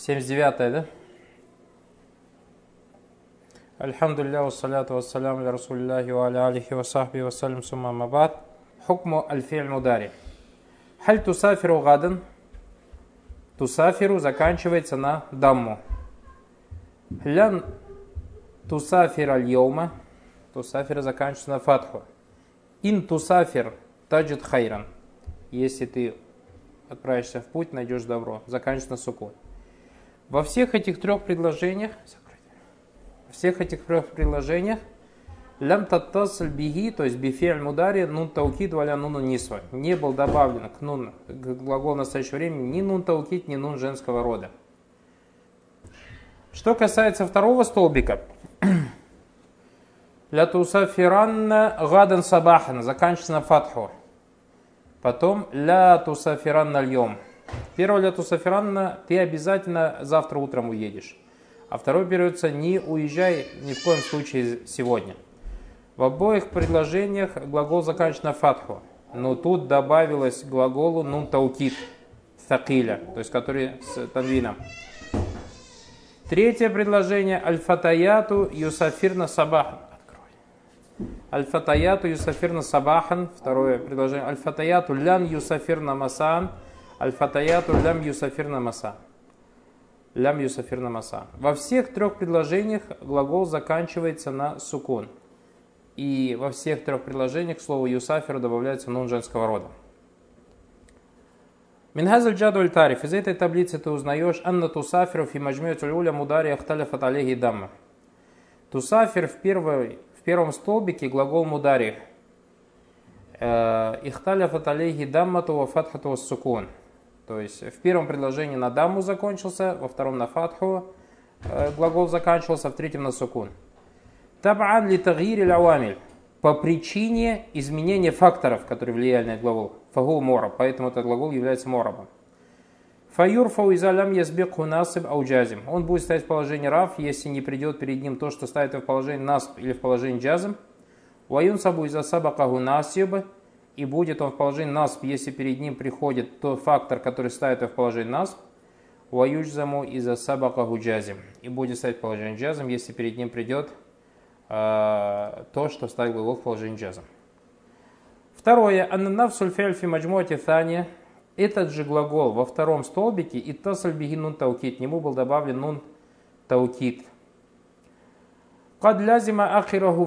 79 да? Альхамдулилля, вассаляту вассаляму ля расулиллахи ва аля алихи ва сахби ва салям сумма мабад. Хукму аль-фи'ль. Халь тусафиру гадан. Тусафиру заканчивается на дамму. Лян тусафир аль-йома. Тусафир заканчивается на фатху. Ин тусафир таджид хайран. Если ты отправишься в путь, найдешь добро. Заканчивается на сукун. Во всех этих трех предложениях, во всех этих трех предложениях, лям таттасль биги, то есть бифель мудари, нун таукид валя нуну нисва. Не был добавлен к, нун, к глаголу настоящего времени ни нун таукид, ни нун женского рода. Что касается второго столбика, ля тусафиранна гадан сабахан, заканчивается на фатху. Потом ля тусафиранна льем. Первый ля тусафиранна, ты обязательно завтра утром уедешь. А второй берется не уезжай ни в коем случае сегодня. В обоих предложениях глагол заканчивается на фатху. Но тут добавилось глаголу нун таукит, такиля, то есть который с танвином. Третье предложение аль-фатаяту юсафирна сабахан. Аль-фатаяту юсафирна сабахан. Второе предложение. Аль-фатаяту лян юсафирна масан. Аль-фатаяту лям юсафирна масан. Лям юсафирна масан. Во всех трех предложениях глагол заканчивается на сукун. И во всех трех предложениях к слову юсафир добавляется нун женского рода. Минхазаль джаду тариф. Из этой таблицы ты узнаешь анна тусафиру фи маджмиют уля мудари ахталяфат алейхи дамма. Тусафир в, первой, в первом столбике глагол мудари. Ихталяфат алейхи даммату ва фатхату сукун. То есть в первом предложении на дамму закончился, во втором на фатху глагол заканчивался, в третьем на сукун. Табан ли тагир авамиль по причине изменения факторов, которые влияли на этот глагол. Фагул мораб, поэтому этот глагол является морабом. Фаюрфау изалям язбекху насиб ауджазим. Он будет стоять в положении рав, если не придет перед ним то, что ставит в положении насб или в положении джазм. Ваюн сабу иза сабакаху насиб. И будет он в положении насб, если перед ним приходит тот фактор, который ставит его в положении насб. Ваюджзаму иза сабакаху джазим. И будет стоять в положении джазм, если перед ним придет э, то, что ставит глагол в положении джазм. Второе. Аннанав сульфель фи маджмуати thания. Этот же глагол во втором столбике и тасаль нун таукит. Нему был добавлен нун таукит. Кад лязима ахираху.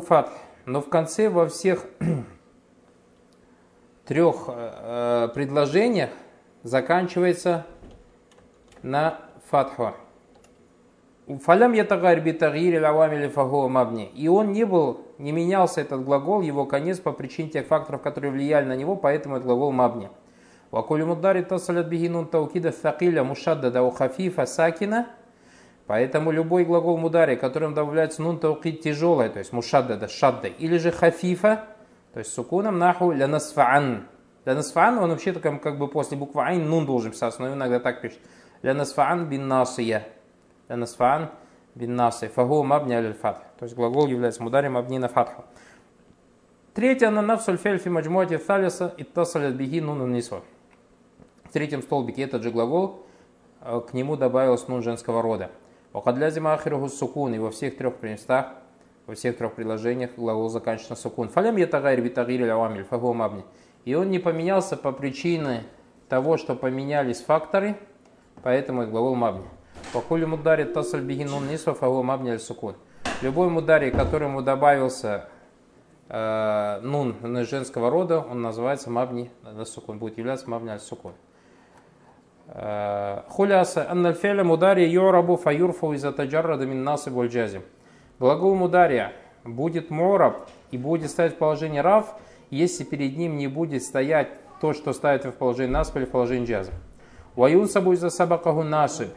Но в конце во всех трех э, предложениях заканчивается на фатху. Фалям ятагарь битагири лавамили фагуа мабни. И он не был, не менялся этот глагол, его конец по причине тех факторов, которые влияли на него, поэтому этот глагол мабни. Вакулю мудари тасалят бигинун таукида thакиля мушаддада у хафифа сакина. Поэтому любой глагол мудари, которым добавляется нун таукид тяжелая, то есть мушаддада, шадда, или же хафифа, то есть сукуном наху ля насфаан. Ля насфаан, он вообще-то как, как бы после буквы айн нун должен писаться, но иногда так пишет. Ля насфаан бин насия. Ля насфаан бин насия. Фагу мабни аль фатх. То есть глагол является мударем абни на фатху. Третье, на нафсуль фельфи маджмуати талиса и тасалят биги нуна нисва. В третьем столбике этот же глагол, к нему добавилось нун женского рода. Вакадлязима ахируху сукун. И во всех трех местах, во всех трех предложениях глагол заканчивается сукун. Фалям ятагайр битагир лявамиль фагу мабни. И он не поменялся по причине того, что поменялись факторы, поэтому глагол мабни. Покулю мудари тасаль биги нун нисва фагу мабни аль сукун. Любой мудари, которому добавился э, нун женского рода, он называется мабни на сукун, будет являться мабни аль сукун. Хуляса аннальфеля мудария йорабу фаюрфу из атаджаррада мин насиб джазим. Глагол мудария будет мораб и будет стоять в положении рав, если перед ним не будет стоять то, что ставит в положении насб или в положении джаза. Ваюн сабу из сабакаху нашиб.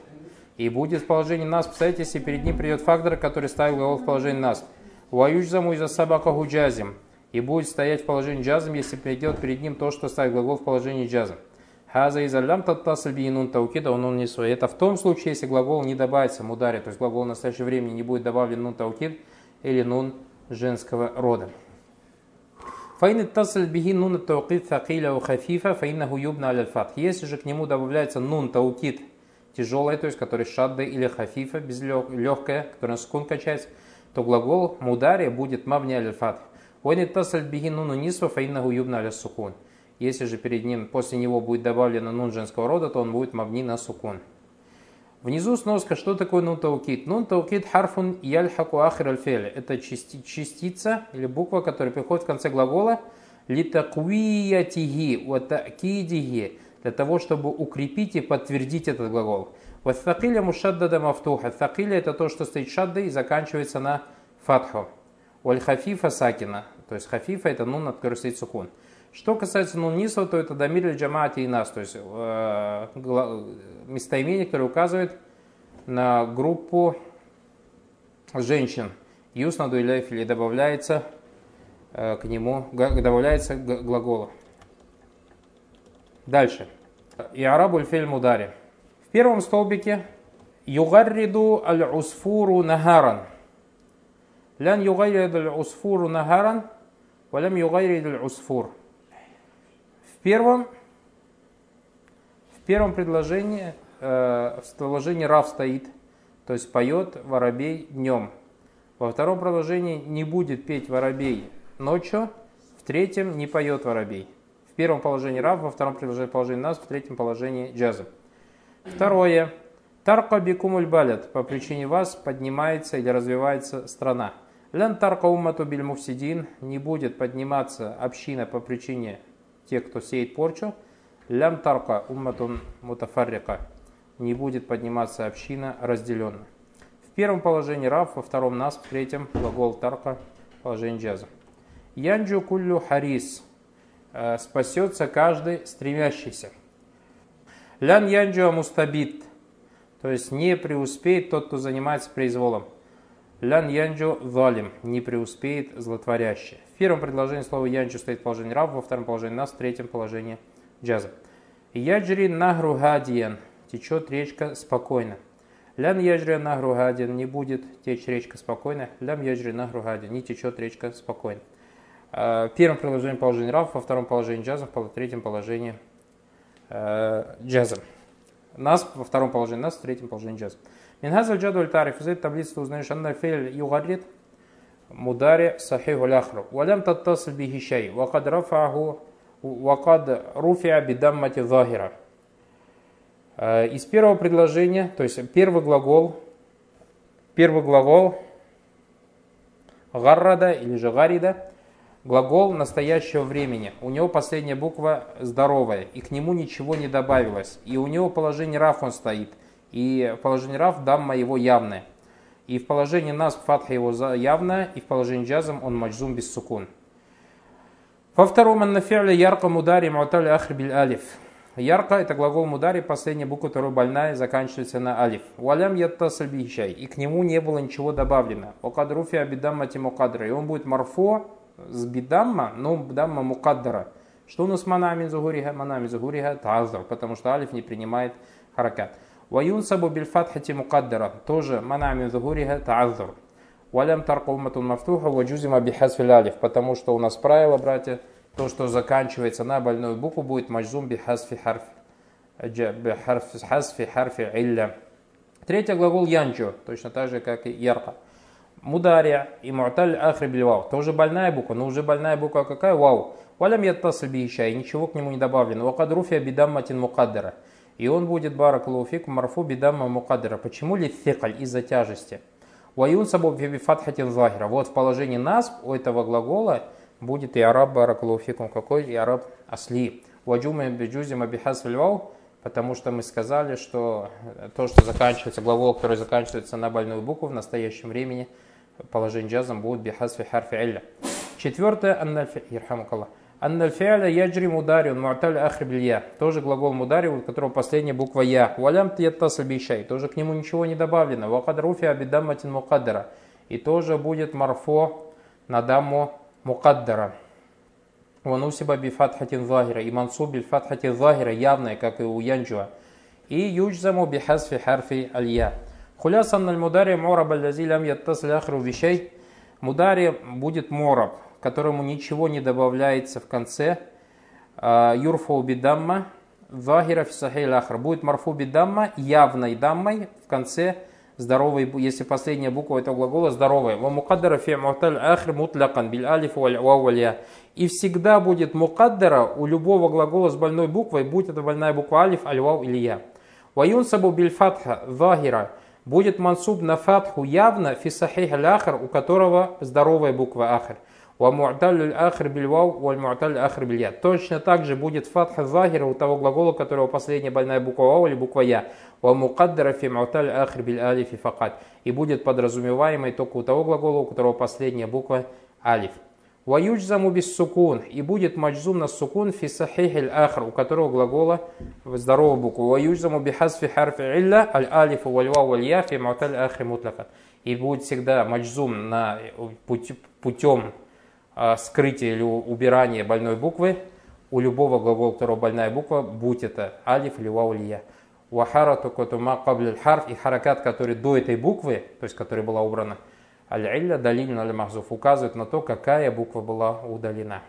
И будет в положении насб стоять, если перед ним придет фактор, который ставит глагол в положении насб. Ваюджзаму из сабакаху джазим. И будет стоять в положении джазм, если придет перед ним то, что ставит глагол в положении джазм. Хаза из алям таттасль бинун таукида он не свой. Это в том случае, если глагол не добавится мударе, то есть глагол в настоящее время не будет добавлен нун таукид или нун женского рода. Фаин тасль биги нун таукид такиля у хафифа фаиннаху юбна аль фат. Если же к нему добавляется нун таукид тяжелая, то есть который шадда или хафифа, без легкая, которая на сукун качается, то глагол мудари будет мабни аль фатх. Войны тасаль биги нуну нисва фаиннаху юбна аля сукун. Если же перед ним, после него будет добавлено нун женского рода, то он будет мабни на сукун. Внизу сноска, что такое нун таукит? Нун таукит харфун яльхаку ахир аль Это частица или буква, которая приходит в конце глагола литаквиятиги ватакидиги для того, чтобы укрепить и подтвердить этот глагол. Ваттакиля мушаддада мафтуха. Такиля это то, что стоит шадда и заканчивается на фатху. Валь хафифа сакина. То есть хафифа это нун, которой стоит сукун. Что касается нун ниса, то это дамир джамати и нас. То есть э, местоимение, которое указывает на группу женщин. Юс на или добавляется э, к нему, добавляется глагола. Дальше. И арабуль фильм ударе. В первом столбике югарриду аль-усфуру нахаран. Лян югарриду аль-усфуру нахаран, валям югарриду аль-усфур. В первом, в первом предложении, э, в предложении Рав стоит, то есть поет воробей днем. Во втором предложении не будет петь воробей ночью, в третьем не поет воробей первом положении рав, во втором положении нас, в третьем положении джаза. Второе. Тарка бикумуль балят. По причине вас поднимается или развивается страна. Лян тарка уммату биль. Не будет подниматься община по причине тех, кто сеет порчу. Лям тарка умматун мутафаррика. Не будет подниматься община разделенно. В первом положении рав, во втором нас, в третьем глагол тарка, положение джаза. Янджу куллю харис. Э, спасется каждый стремящийся. Лян янджуа мустабит, то есть не преуспеет тот, кто занимается произволом. Лян янджу валим, не преуспеет злотворящий. В первом предложении слова янджу стоит положение раб, во втором положении нас, в третьем положении джаза. Яджри нагру гадиен, течет речка спокойно. Лян яджри нагру гадиен, не будет течь речка спокойно. Лям яджри нагру гадиен, не течет речка спокойно. Э, в первом положении положение рав, во втором положении джазом, в третьем положении э, джазом. Нас во втором положении нас, в третьем положении джазом. Минхаз аль джаду тариф. Из этой таблицы ты узнаешь, анна фейль югаррит мудари сахиху ляхру. Валям таттасл бихи шай. Вакад рафаху вакад руфиа бидаммати захира. Э, из первого предложения, то есть первый глагол, первый глагол гаррада или же гарида, глагол настоящего времени. У него последняя буква здоровая, и к нему ничего не добавилось. И у него положение раф он стоит. И в положении раф дамма его явное. И в положении нас фатха его явное, и в положении джазом он маджзум без сукун. Во втором аннафи'ля ярко мудари муатали ахрибиль алиф. Ярко это глагол мудари, последняя буква, которая больная, заканчивается на алиф. Валям яттасаль бихищай. И к нему не было ничего добавлено. Окадруфи абидамма тимукадра. И он будет марфо с бидамма, но дамма мукаддара. Что у нас манами загуриха? Манами загуриха тазар, потому что алиф не принимает харакат. Ваюнсабу бильфатхати мукаддара, тоже манами загуриха тазар. Валям тарка уматун мафтуха ваджузима бихасфил алиф, потому что у нас правило, братья, то, что заканчивается на больную букву, будет маджзум бихасфи харф. Бихасфи харфи илля. Третий глагол янджо, точно так же, как и ярка. Мудария и Муаталь Ахри Бильвау. Тоже больная буква, но уже больная буква какая? Вау. Валям яттасаль бихища, и ничего к нему не добавлено. Вакадруфия бидамматин мукаддара. И он будет баракалуфик марфу бидамма мукаддара. Почему ли фикаль из-за тяжести? Ваюн сабу фатхатин захира. Вот в положении нас у этого глагола будет и араб баракалуфикум. Какой и араб асли. Ваджума биджузима бихас вау потому что мы сказали, что то, что заканчивается, глагол, который заканчивается на больную букву в настоящем времени – положение джазом будет бихасфи харфи илля. Четвертое, аннальфи'ля. Аннальфи'ля яджри мудариун му'таль ахрибилья. Тоже глагол мудари, у которого последняя буква я. Валям тьяттасл бишай. Тоже к нему ничего не добавлено. Вакад руфи абидамматин мукаддара. И тоже будет марфо на даму мукаддара. Ванусиба бифатхатин захира. И мансуб бифатхатин захира явная, как и у Янджуа. И юджзаму бихасфи харфи алья. Хуляса на мудари мораб аль лям яттасли ахру вещей. Мудари будет мораб, которому ничего не добавляется в конце. А, юрфу бидамма, Вахира фисахиль ахр. Будет марфу бидамма явной даммой в конце здоровой, если последняя буква этого глагола здоровая. Ва мукаддара фи муталь ахр мутлакан биль алиф валь. И всегда будет мукаддара у любого глагола с больной буквой, будь это больная буква алиф, аль вау или я. Ва юнсабу биль фатха вахира. Будет мансуб на фатху явно фи сахих у которого здоровая буква ахр. Ва му'таль ахр биль вау, валь му'таль ахр биль я. Точно так же будет фатха захира у того глагола, у которого последняя больная буква вау или буква я. Ва мукаддара фи му'таль ахр биль алифи факат. И будет подразумеваемый только у того глагола, у которого последняя буква алиф. Ва юджзаму без сукун. И будет маджзум на сукун фи сахихиль ахр, у которого глагола здоровая буква. Ва юджзаму би хазфи харфи илля аль алиф валь вау валь я фи му'таль ахр мутляка. И будет всегда маджзум на путем а, скрытия или у- убирания больной буквы у любого глагола, у которого больная буква, будь это алиф или вау или я. Вахарату котума кабль харф и харакат, который до этой буквы, то есть которая была убрана, аль-илля далиль аль махзуф указывает на то, какая буква была удалена.